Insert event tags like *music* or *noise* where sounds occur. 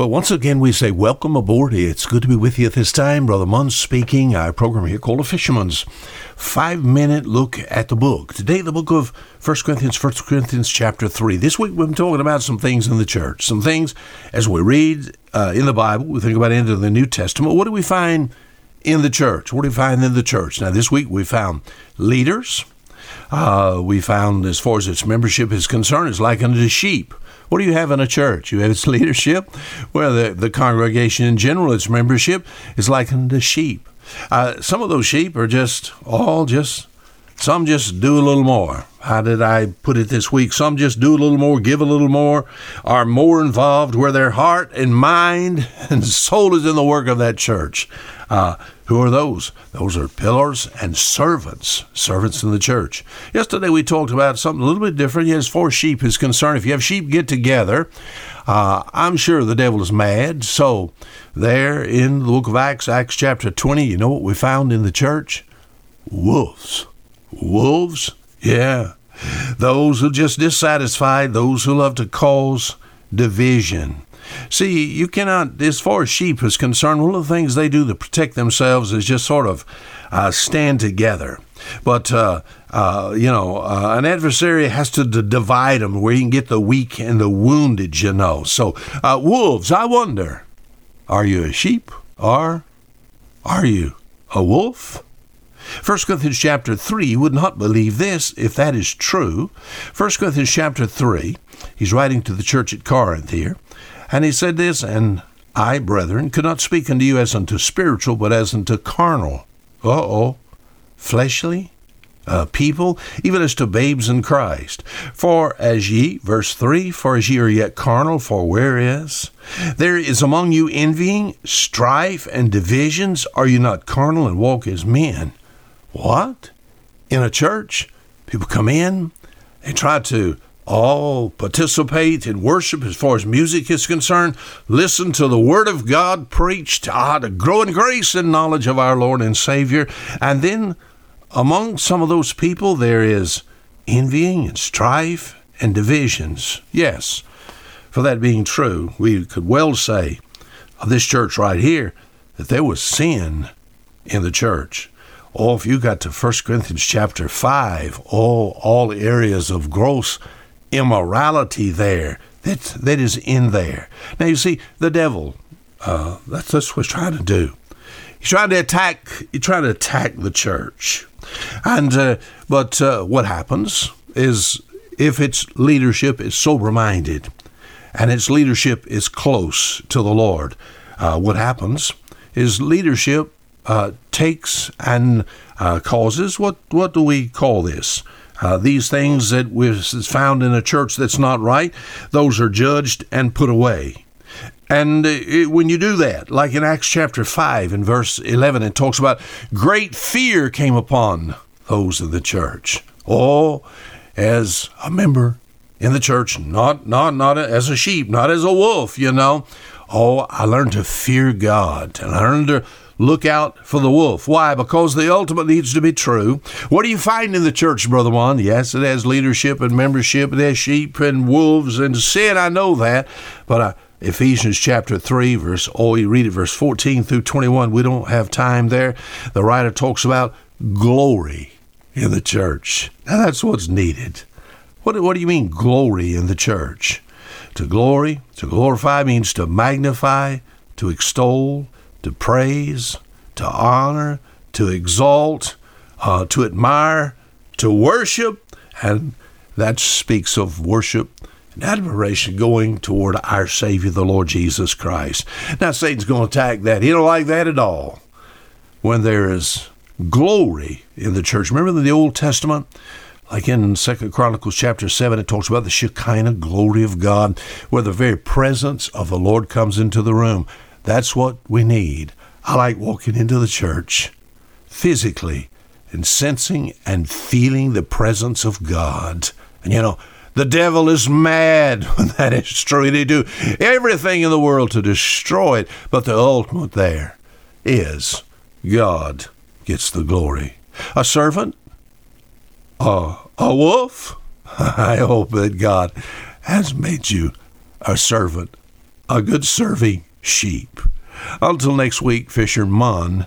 Well, once again, we say welcome aboard. It's good to be with you at this time. Brother Munn speaking. Our program here called A Fisherman's Five Minute Look at the Book. Today, the book of 1 Corinthians, 1 Corinthians chapter 3. This week, we've been talking about some things in the church. Some things as we read uh, in the Bible, we think about into the New Testament. What do we find in the church? What do we find in the church? Now, this week, we found leaders. Uh, we found, as far as its membership is concerned, is like unto sheep. What do you have in a church? You have its *laughs* leadership. Well, the, the congregation in general, its membership is like unto sheep. Uh, some of those sheep are just all just some just do a little more. How did I put it this week? Some just do a little more, give a little more, are more involved where their heart and mind *laughs* and soul is in the work of that church. Uh, who are those? Those are pillars and servants, servants in the church. Yesterday we talked about something a little bit different as as sheep is concerned. If you have sheep get together, uh, I'm sure the devil is mad. So, there in the book of Acts, Acts chapter 20, you know what we found in the church? Wolves. Wolves? Yeah. Those who just dissatisfied, those who love to cause division. See, you cannot, as far as sheep is concerned, one of the things they do to protect themselves is just sort of uh, stand together. But, uh, uh, you know, uh, an adversary has to d- divide them where you can get the weak and the wounded, you know. So, uh, wolves, I wonder, are you a sheep or are you a wolf? 1 Corinthians chapter 3, you would not believe this if that is true. 1 Corinthians chapter 3, he's writing to the church at Corinth here, and he said this, And I, brethren, could not speak unto you as unto spiritual, but as unto carnal. Uh oh. Fleshly? Uh, people, even as to babes in Christ. For as ye, verse 3, for as ye are yet carnal, for where is? There is among you envying, strife, and divisions. Are you not carnal and walk as men? What? In a church, people come in, they try to all participate in worship as far as music is concerned, listen to the Word of God preached, ah, to grow in grace and knowledge of our Lord and Savior. And then among some of those people, there is envying and strife and divisions. Yes, for that being true, we could well say of this church right here that there was sin in the church. Oh, if you got to 1 Corinthians chapter 5, all, all areas of gross immorality there that, that is in there. Now, you see, the devil, uh, that's, that's what he's trying to do. He's trying to attack, he's trying to attack the church. And, uh, but uh, what happens is if its leadership is sober minded and its leadership is close to the Lord, uh, what happens is leadership uh, takes and uh, causes what what do we call this? Uh, these things that was found in a church that's not right, those are judged and put away. And it, when you do that, like in Acts chapter 5 and verse 11, it talks about great fear came upon those of the church. Oh, as a member in the church, not, not, not as a sheep, not as a wolf, you know. Oh, I learned to fear God and I learned to look out for the wolf. Why? Because the ultimate needs to be true. What do you find in the church, Brother Juan? Yes, it has leadership and membership, it has sheep and wolves and sin. I know that. But uh, Ephesians chapter 3, verse, oh, you read it, verse 14 through 21. We don't have time there. The writer talks about glory in the church. Now, that's what's needed. What, what do you mean, glory in the church? To glory, to glorify means to magnify, to extol, to praise, to honor, to exalt, uh, to admire, to worship, and that speaks of worship and admiration going toward our Savior, the Lord Jesus Christ. Now, Satan's going to attack that. He don't like that at all. When there is glory in the church. Remember the Old Testament? Like in Second Chronicles chapter 7, it talks about the Shekinah glory of God, where the very presence of the Lord comes into the room. That's what we need. I like walking into the church physically and sensing and feeling the presence of God. And you know, the devil is mad when *laughs* that is true. They do everything in the world to destroy it, but the ultimate there is God gets the glory. A servant? A, a wolf? *laughs* I hope that God has made you a servant a good serving sheep. Until next week, Fisher fisherman